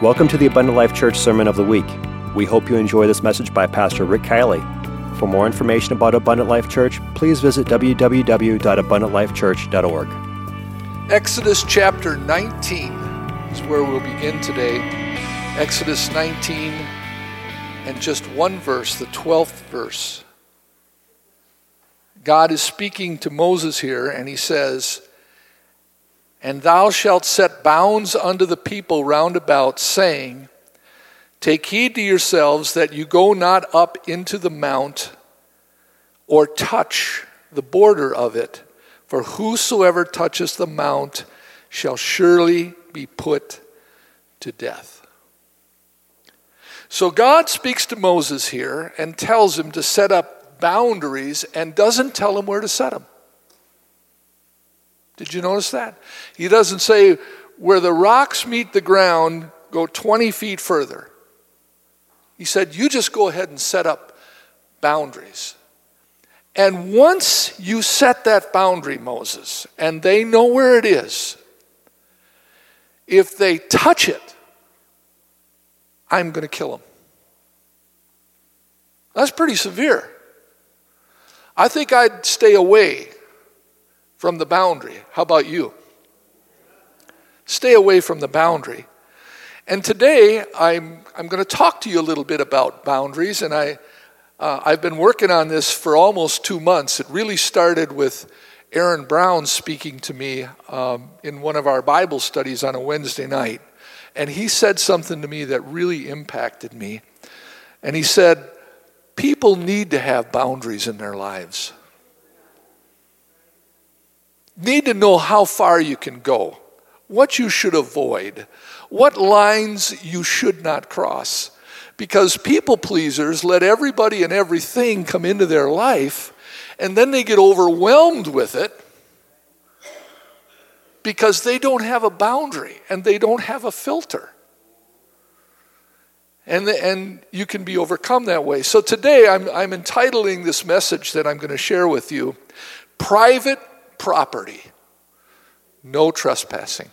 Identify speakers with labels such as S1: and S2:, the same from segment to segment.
S1: Welcome to the Abundant Life Church Sermon of the Week. We hope you enjoy this message by Pastor Rick Kielley. For more information about Abundant Life Church, please visit www.abundantlifechurch.org.
S2: Exodus chapter 19 is where we'll begin today. Exodus 19 and just one verse, the 12th verse. God is speaking to Moses here, and he says, and thou shalt set bounds unto the people round about, saying, Take heed to yourselves that you go not up into the mount or touch the border of it, for whosoever touches the mount shall surely be put to death. So God speaks to Moses here and tells him to set up boundaries and doesn't tell him where to set them. Did you notice that? He doesn't say, where the rocks meet the ground, go 20 feet further. He said, you just go ahead and set up boundaries. And once you set that boundary, Moses, and they know where it is, if they touch it, I'm going to kill them. That's pretty severe. I think I'd stay away from the boundary. How about you? Stay away from the boundary. And today I'm, I'm going to talk to you a little bit about boundaries, and I, uh, I've been working on this for almost two months. It really started with Aaron Brown speaking to me um, in one of our Bible studies on a Wednesday night. And he said something to me that really impacted me. And he said, People need to have boundaries in their lives need to know how far you can go, what you should avoid, what lines you should not cross. Because people pleasers let everybody and everything come into their life, and then they get overwhelmed with it because they don't have a boundary and they don't have a filter. And, and you can be overcome that way. So today I'm, I'm entitling this message that I'm going to share with you Private property, no trespassing.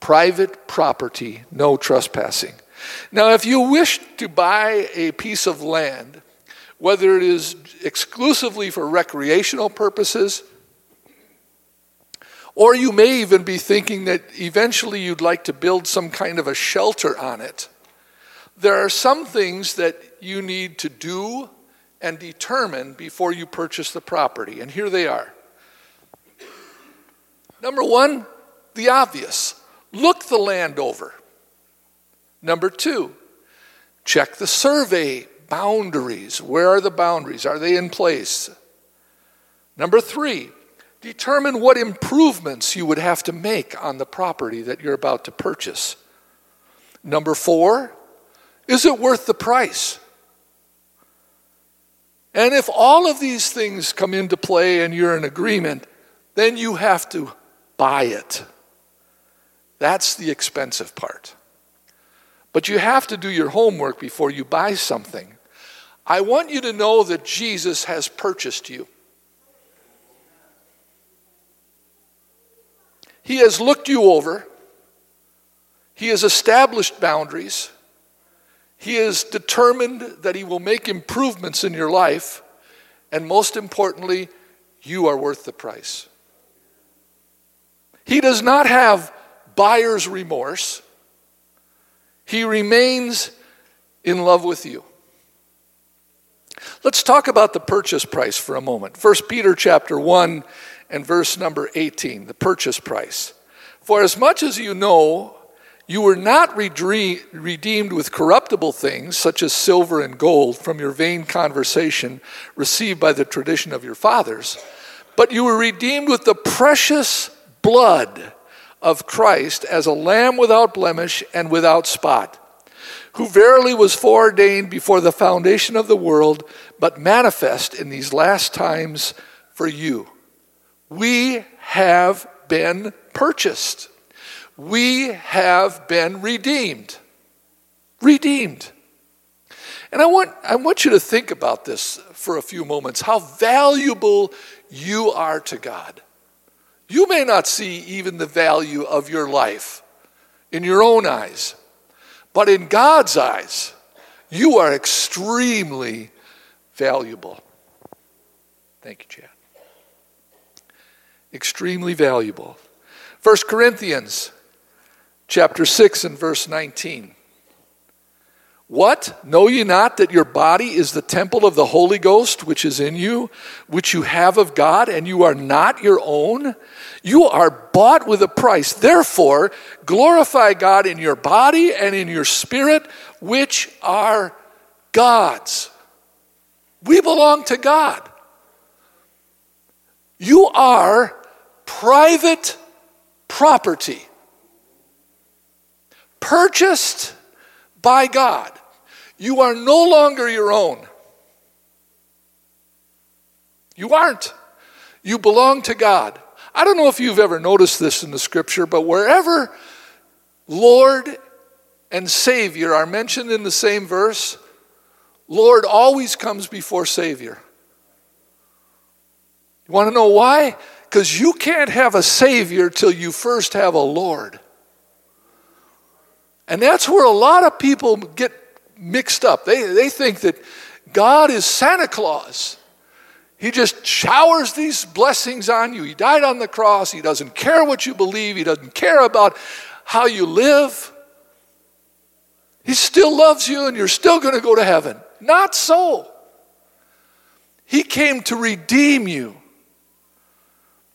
S2: Private property, no trespassing. Now, if you wish to buy a piece of land, whether it is exclusively for recreational purposes, or you may even be thinking that eventually you'd like to build some kind of a shelter on it, there are some things that you need to do and determine before you purchase the property. And here they are. Number one, the obvious look the land over. Number two, check the survey boundaries. Where are the boundaries? Are they in place? Number three, determine what improvements you would have to make on the property that you're about to purchase. Number four, is it worth the price? And if all of these things come into play and you're in agreement, then you have to buy it. That's the expensive part. But you have to do your homework before you buy something. I want you to know that Jesus has purchased you. He has looked you over. He has established boundaries. He has determined that He will make improvements in your life. And most importantly, you are worth the price. He does not have buyer's remorse. He remains in love with you. Let's talk about the purchase price for a moment. 1 Peter chapter 1 and verse number 18, the purchase price. For as much as you know, you were not redeemed with corruptible things, such as silver and gold, from your vain conversation received by the tradition of your fathers, but you were redeemed with the precious blood of Christ as a lamb without blemish and without spot, who verily was foreordained before the foundation of the world, but manifest in these last times for you. We have been purchased. We have been redeemed. Redeemed. And I want, I want you to think about this for a few moments how valuable you are to God. You may not see even the value of your life in your own eyes, But in God's eyes, you are extremely valuable. Thank you, Chad. Extremely valuable. 1 Corinthians chapter 6 and verse 19. What? Know ye not that your body is the temple of the Holy Ghost which is in you, which you have of God, and you are not your own? You are bought with a price. Therefore, glorify God in your body and in your spirit, which are God's. We belong to God. You are private property, purchased by God. You are no longer your own. You aren't. You belong to God. I don't know if you've ever noticed this in the scripture, but wherever Lord and Savior are mentioned in the same verse, Lord always comes before Savior. You want to know why? Because you can't have a Savior till you first have a Lord. And that's where a lot of people get mixed up. They, they think that God is Santa Claus. He just showers these blessings on you. He died on the cross. He doesn't care what you believe, He doesn't care about how you live. He still loves you and you're still going to go to heaven. Not so. He came to redeem you.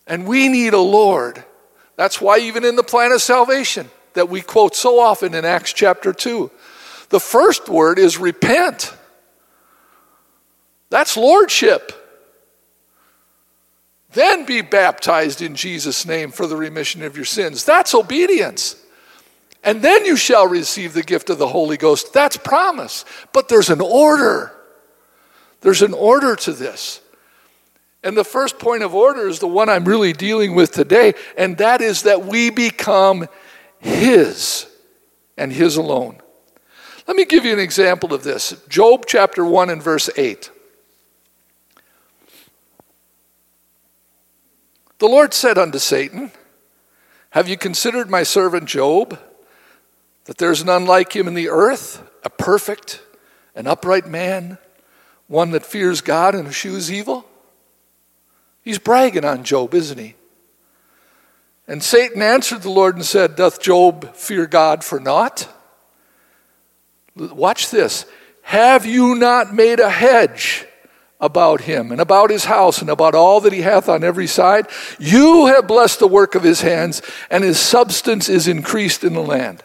S2: And we need a Lord. That's why, even in the plan of salvation that we quote so often in Acts chapter 2, the first word is repent. That's lordship. Then be baptized in Jesus' name for the remission of your sins. That's obedience. And then you shall receive the gift of the Holy Ghost. That's promise. But there's an order. There's an order to this. And the first point of order is the one I'm really dealing with today, and that is that we become His and His alone. Let me give you an example of this Job chapter 1 and verse 8. The Lord said unto Satan, Have you considered my servant Job, that there's none like him in the earth, a perfect, an upright man, one that fears God and eschews evil? He's bragging on Job, isn't he? And Satan answered the Lord and said, Doth Job fear God for naught? Watch this. Have you not made a hedge about him and about his house and about all that he hath on every side? You have blessed the work of his hands, and his substance is increased in the land.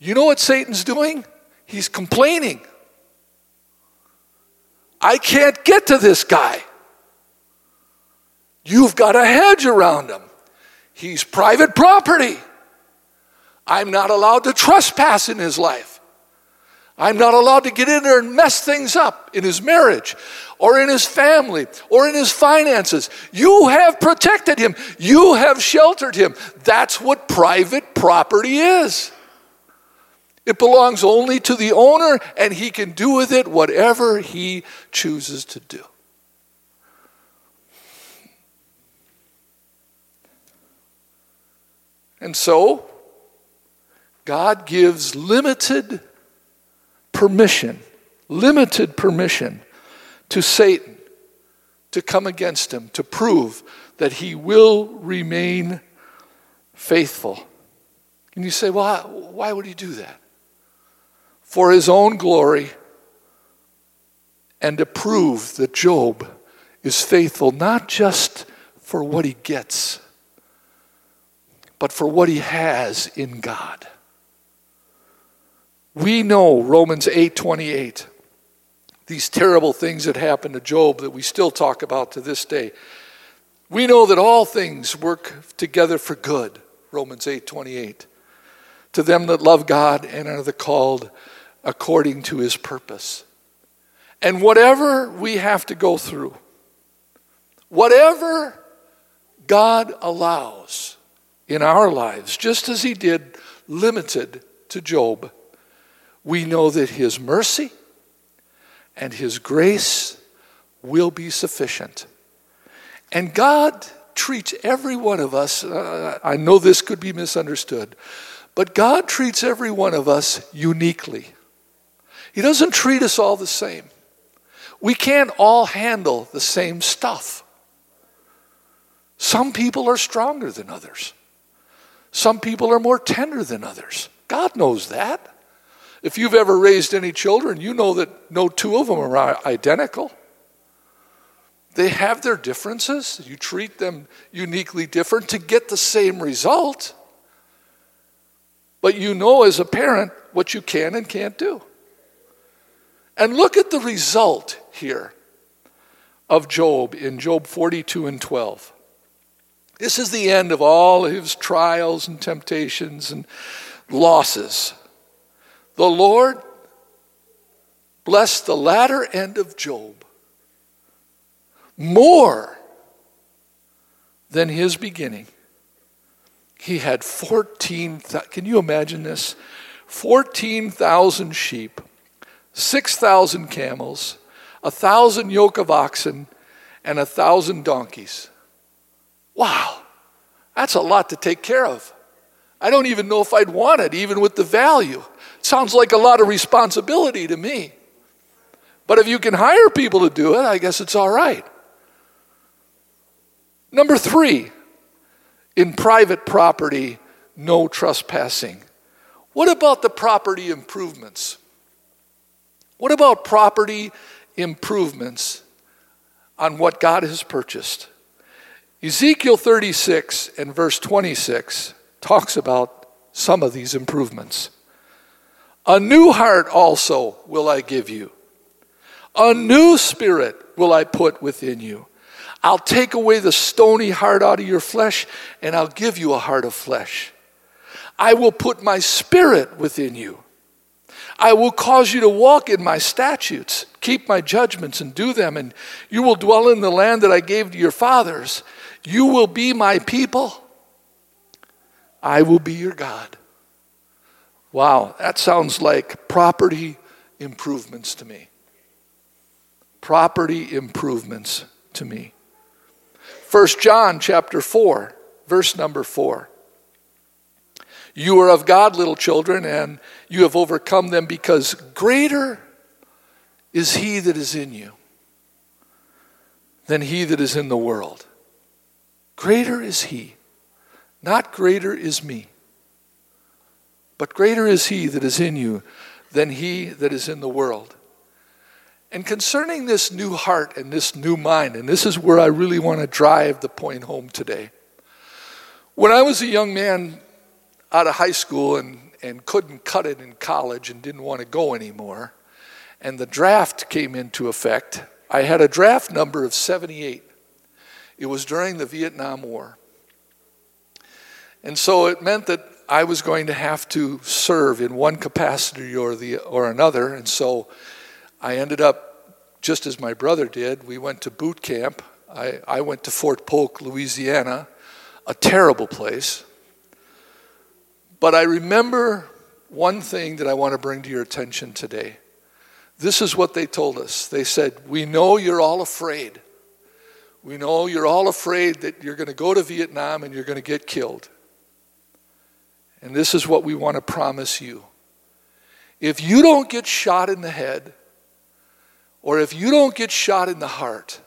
S2: You know what Satan's doing? He's complaining. I can't get to this guy. You've got a hedge around him. He's private property. I'm not allowed to trespass in his life. I'm not allowed to get in there and mess things up in his marriage or in his family or in his finances. You have protected him, you have sheltered him. That's what private property is. It belongs only to the owner, and he can do with it whatever he chooses to do. And so, God gives limited permission, limited permission to Satan to come against him, to prove that he will remain faithful. And you say, well, why would he do that? For his own glory and to prove that Job is faithful, not just for what he gets, but for what he has in God. We know Romans 8:28. These terrible things that happened to Job that we still talk about to this day. We know that all things work together for good, Romans 8:28. To them that love God and are the called according to his purpose. And whatever we have to go through, whatever God allows in our lives, just as he did limited to Job, we know that His mercy and His grace will be sufficient. And God treats every one of us, uh, I know this could be misunderstood, But God treats every one of us uniquely. He doesn't treat us all the same. We can't all handle the same stuff. Some people are stronger than others. Some people are more tender than others. God knows that. If you've ever raised any children, you know that no two of them are identical. They have their differences. You treat them uniquely different to get the same result. But you know as a parent what you can and can't do. And look at the result here of Job in Job 42 and 12. This is the end of all his trials and temptations and losses. The Lord blessed the latter end of Job more than his beginning. He had 14, can you imagine this? 14,000 sheep, 6,000 camels, a thousand yoke of oxen, and a thousand donkeys. Wow, that's a lot to take care of. I don't even know if I'd want it, even with the value. Sounds like a lot of responsibility to me. But if you can hire people to do it, I guess it's all right. Number three, in private property, no trespassing. What about the property improvements? What about property improvements on what God has purchased? Ezekiel 36 and verse 26 talks about some of these improvements. A new heart also will I give you, a new spirit will I put within you. I'll take away the stony heart out of your flesh, and I'll give you a heart of flesh. I will put my spirit within you. I will cause you to walk in my statutes, keep my judgments, and do them, and you will dwell in the land that I gave to your fathers. You will be my people. I will be your God. Wow, that sounds like property improvements to me. Property improvements to me. 1 John chapter 4, verse number 4. You are of God, little children, and you have overcome them because greater is he that is in you than he that is in the world. Greater is he, not greater is me, but greater is he that is in you than he that is in the world. And concerning this new heart and this new mind, and this is where I really want to drive the point home today. When I was a young man out of high school and, and couldn't cut it in college and didn't want to go anymore, and the draft came into effect, I had a draft number of 78. It was during the Vietnam War. And so it meant that I was going to have to serve in one capacity or, the, or another. And so I ended up, just as my brother did, we went to boot camp. I, I went to Fort Polk, Louisiana, a terrible place. But I remember one thing that I want to bring to your attention today. This is what they told us. They said, We know you're all afraid. We know you're all afraid that you're going to go to Vietnam and you're going to get killed. And this is what we want to promise you. If you don't get shot in the head, or if you don't get shot in the heart,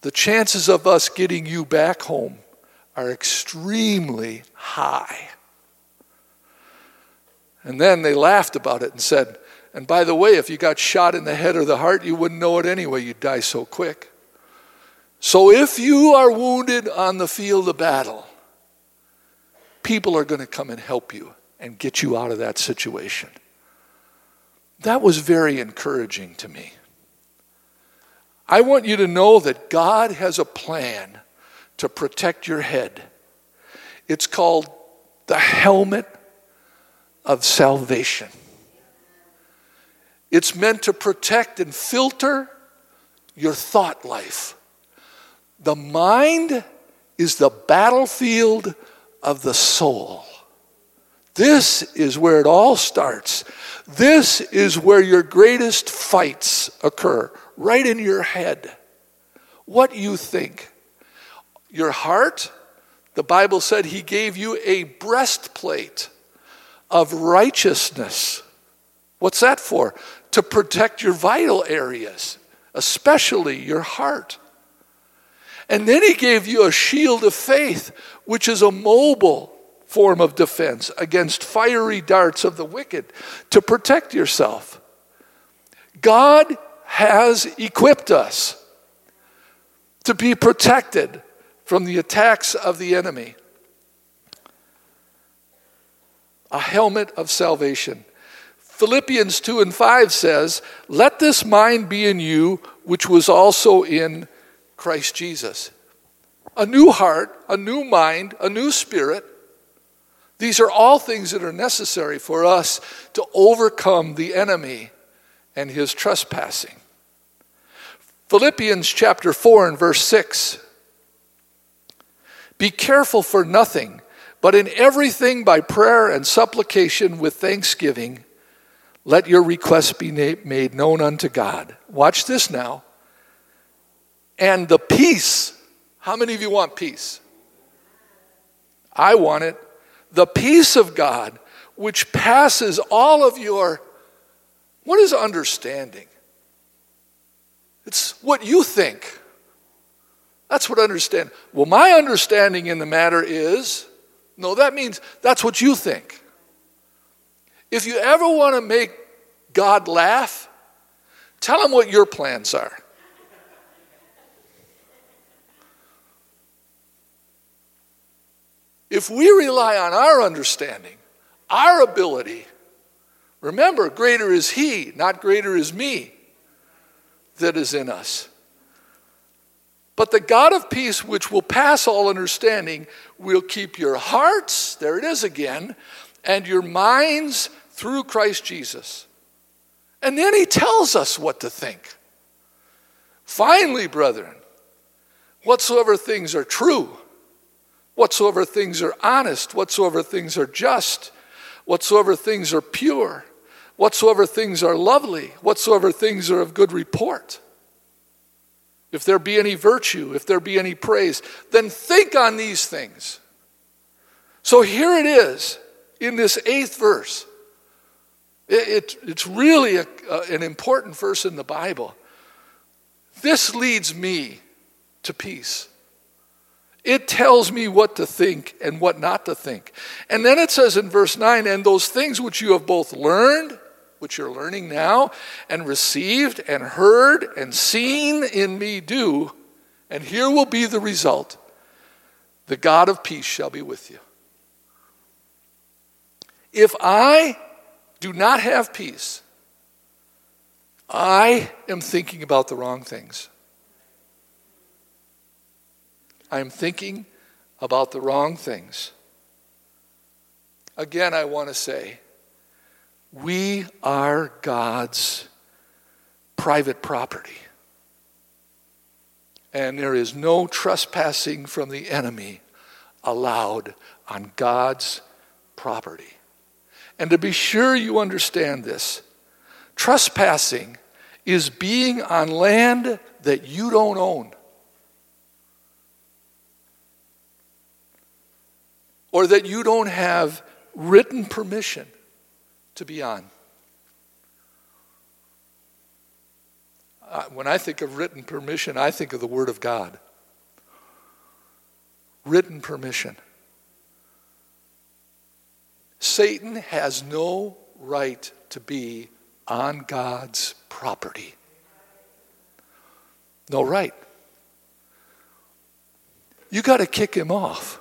S2: the chances of us getting you back home are extremely high. And then they laughed about it and said, and by the way, if you got shot in the head or the heart, you wouldn't know it anyway. You'd die so quick. So if you are wounded on the field of battle, people are going to come and help you and get you out of that situation. That was very encouraging to me. I want you to know that God has a plan to protect your head. It's called the helmet of salvation. It's meant to protect and filter your thought life. The mind is the battlefield of the soul. This is where it all starts. This is where your greatest fights occur right in your head. What you think. Your heart, the Bible said he gave you a breastplate of righteousness. What's that for? To protect your vital areas, especially your heart. And then he gave you a shield of faith, which is a mobile form of defense against fiery darts of the wicked to protect yourself. God has equipped us to be protected from the attacks of the enemy. A helmet of salvation. Philippians 2 and 5 says, Let this mind be in you, which was also in Christ Jesus. A new heart, a new mind, a new spirit. These are all things that are necessary for us to overcome the enemy and his trespassing. Philippians chapter 4 and verse 6. Be careful for nothing, but in everything by prayer and supplication with thanksgiving, let your requests be made known unto God. Watch this now. And the peace, how many of you want peace? I want it. The peace of God, which passes all of your, what is understanding? It's what you think. That's what I understand. Well, my understanding in the matter is no, that means that's what you think. If you ever want to make God laugh, tell him what your plans are. If we rely on our understanding, our ability, remember, greater is He, not greater is me, that is in us. But the God of peace, which will pass all understanding, will keep your hearts, there it is again, and your minds through Christ Jesus. And then he tells us what to think. Finally, brethren, whatsoever things are true, whatsoever things are honest, whatsoever things are just, whatsoever things are pure, whatsoever things are lovely, whatsoever things are of good report if there be any virtue, if there be any praise, then think on these things. So here it is in this eighth verse. It, it, it's really a, an important verse in the Bible. This leads me to peace. It tells me what to think and what not to think. And then it says in verse 9, and those things which you have both learned which you're learning now, and received and heard and seen in me do, and here will be the result the God of peace shall be with you. If I do not have peace, I am thinking about the wrong things. I am thinking about the wrong things. Again, I want to say, we are God's private property. And there is no trespassing from the enemy allowed on God's property. And to be sure you understand this, trespassing is being on land that you don't own. Or that you don't have written permission to be on. Uh, when I think of written permission, I think of the Word of God. Written permission. Satan has no right to be on God's property. No right. You got to kick him off.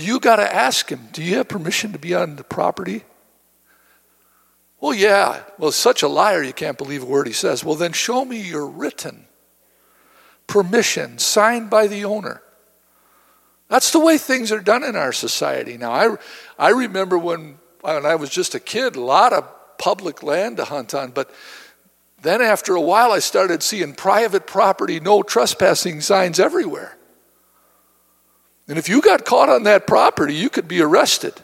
S2: You got to ask him, do you have permission to be on the property? Well, yeah. Well, such a liar, you can't believe a word he says. Well, then show me your written permission signed by the owner. That's the way things are done in our society now. I, I remember when, when I was just a kid, a lot of public land to hunt on, but then after a while I started seeing private property, no trespassing signs everywhere. And if you got caught on that property, you could be arrested.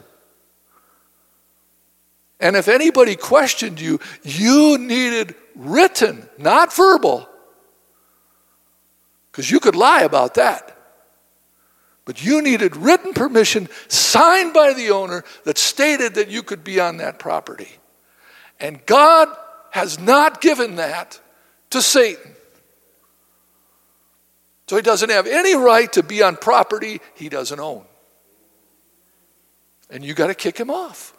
S2: And if anybody questioned you, you needed written, not verbal, because you could lie about that. But you needed written permission signed by the owner that stated that you could be on that property. And God has not given that to Satan. So he doesn't have any right to be on property he doesn't own. And you got to kick him off.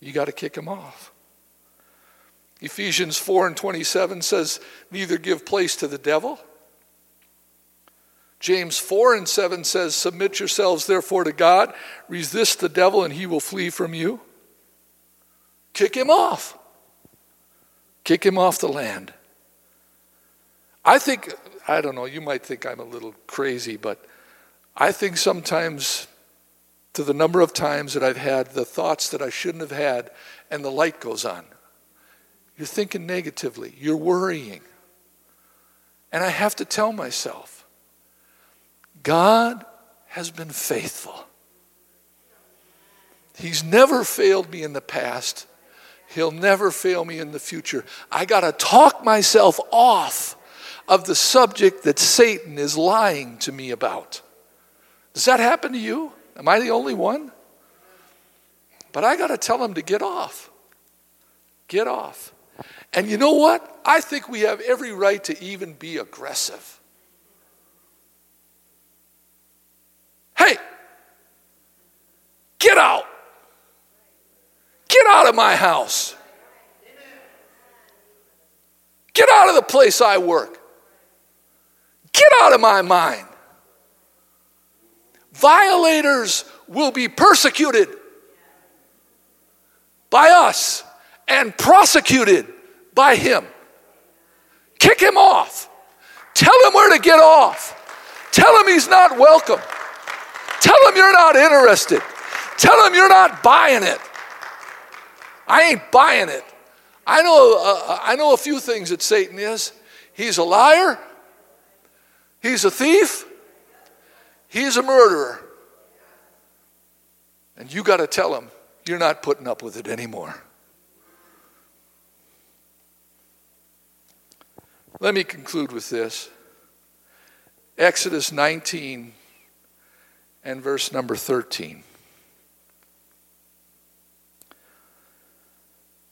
S2: You got to kick him off. Ephesians 4 and 27 says, Neither give place to the devil. James 4 and 7 says, Submit yourselves therefore to God, resist the devil, and he will flee from you. Kick him off. Kick him off the land. I think I don't know, you might think I'm a little crazy, but I think sometimes to the number of times that I've had the thoughts that I shouldn't have had, and the light goes on. You're thinking negatively, you're worrying. And I have to tell myself, God has been faithful. He's never failed me in the past. He'll never fail me in the future. I got to talk myself off of the subject that Satan is lying to me about. Does that happen to you? Am I the only one? But I got to tell him to get off. Get off. And you know what? I think we have every right to even be aggressive. Hey, get out. Get out of my house. Get out of the place I work. Get out of my mind. Violators will be persecuted by us and prosecuted by him. Kick him off. Tell him where to get off. Tell him he's not welcome. Tell him you're not interested. Tell him you're not buying it. I ain't buying it. I know, uh, I know a few things that Satan is. He's a liar. He's a thief. He's a murderer. And you got to tell him you're not putting up with it anymore. Let me conclude with this Exodus 19 and verse number 13.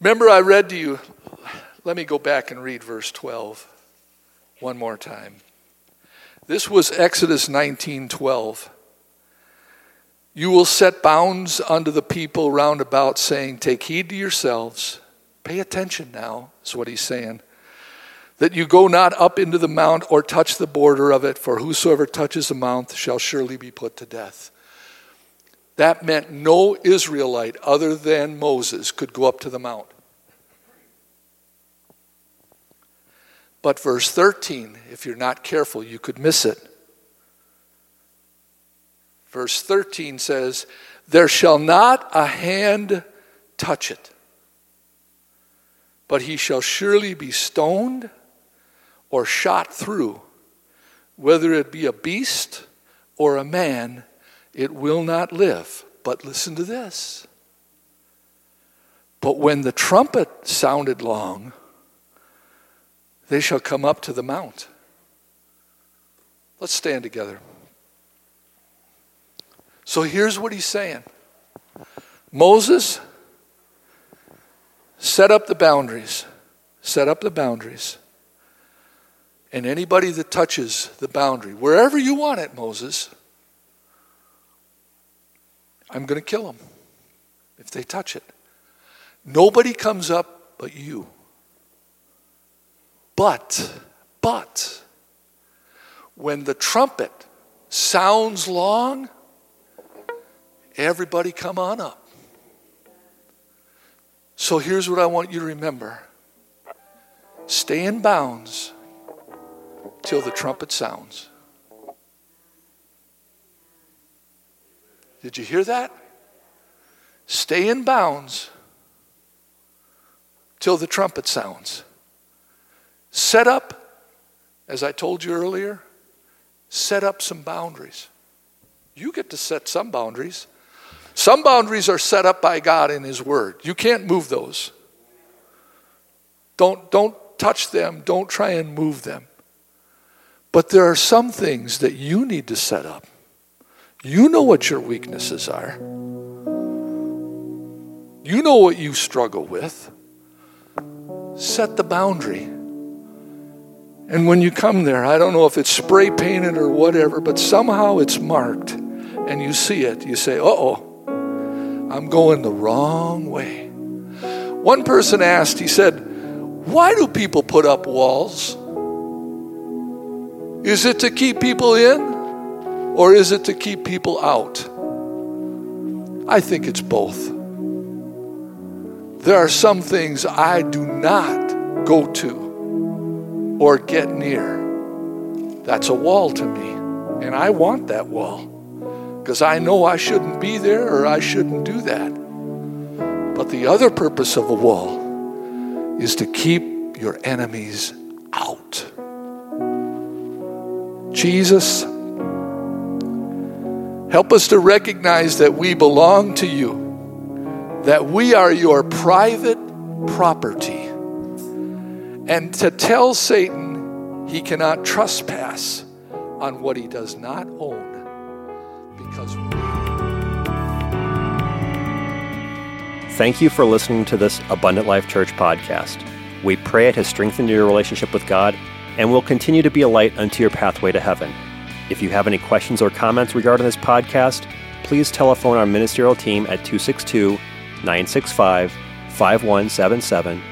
S2: Remember, I read to you, let me go back and read verse 12 one more time. This was Exodus 19:12. You will set bounds unto the people round about, saying, Take heed to yourselves. Pay attention now, is what he's saying. That you go not up into the mount or touch the border of it, for whosoever touches the mount shall surely be put to death. That meant no Israelite other than Moses could go up to the mount. But verse 13, if you're not careful, you could miss it. Verse 13 says, There shall not a hand touch it, but he shall surely be stoned or shot through. Whether it be a beast or a man, it will not live. But listen to this. But when the trumpet sounded long, they shall come up to the mount. Let's stand together. So here's what he's saying Moses, set up the boundaries. Set up the boundaries. And anybody that touches the boundary, wherever you want it, Moses, I'm going to kill them if they touch it. Nobody comes up but you. But, but, when the trumpet sounds long, everybody come on up. So here's what I want you to remember stay in bounds till the trumpet sounds. Did you hear that? Stay in bounds till the trumpet sounds. Set up, as I told you earlier, set up some boundaries. You get to set some boundaries. Some boundaries are set up by God in His Word. You can't move those. Don't, don't touch them, don't try and move them. But there are some things that you need to set up. You know what your weaknesses are. You know what you struggle with. Set the boundary. And when you come there, I don't know if it's spray painted or whatever, but somehow it's marked and you see it, you say, uh oh, I'm going the wrong way. One person asked, he said, Why do people put up walls? Is it to keep people in or is it to keep people out? I think it's both. There are some things I do not go to or get near. That's a wall to me, and I want that wall because I know I shouldn't be there or I shouldn't do that. But the other purpose of a wall is to keep your enemies out. Jesus, help us to recognize that we belong to you, that we are your private property, and to tell Satan he cannot trespass on what he does not own because.
S1: Thank you for listening to this Abundant Life Church podcast. We pray it has strengthened your relationship with God and will continue to be a light unto your pathway to heaven. If you have any questions or comments regarding this podcast, please telephone our ministerial team at 262 965 5177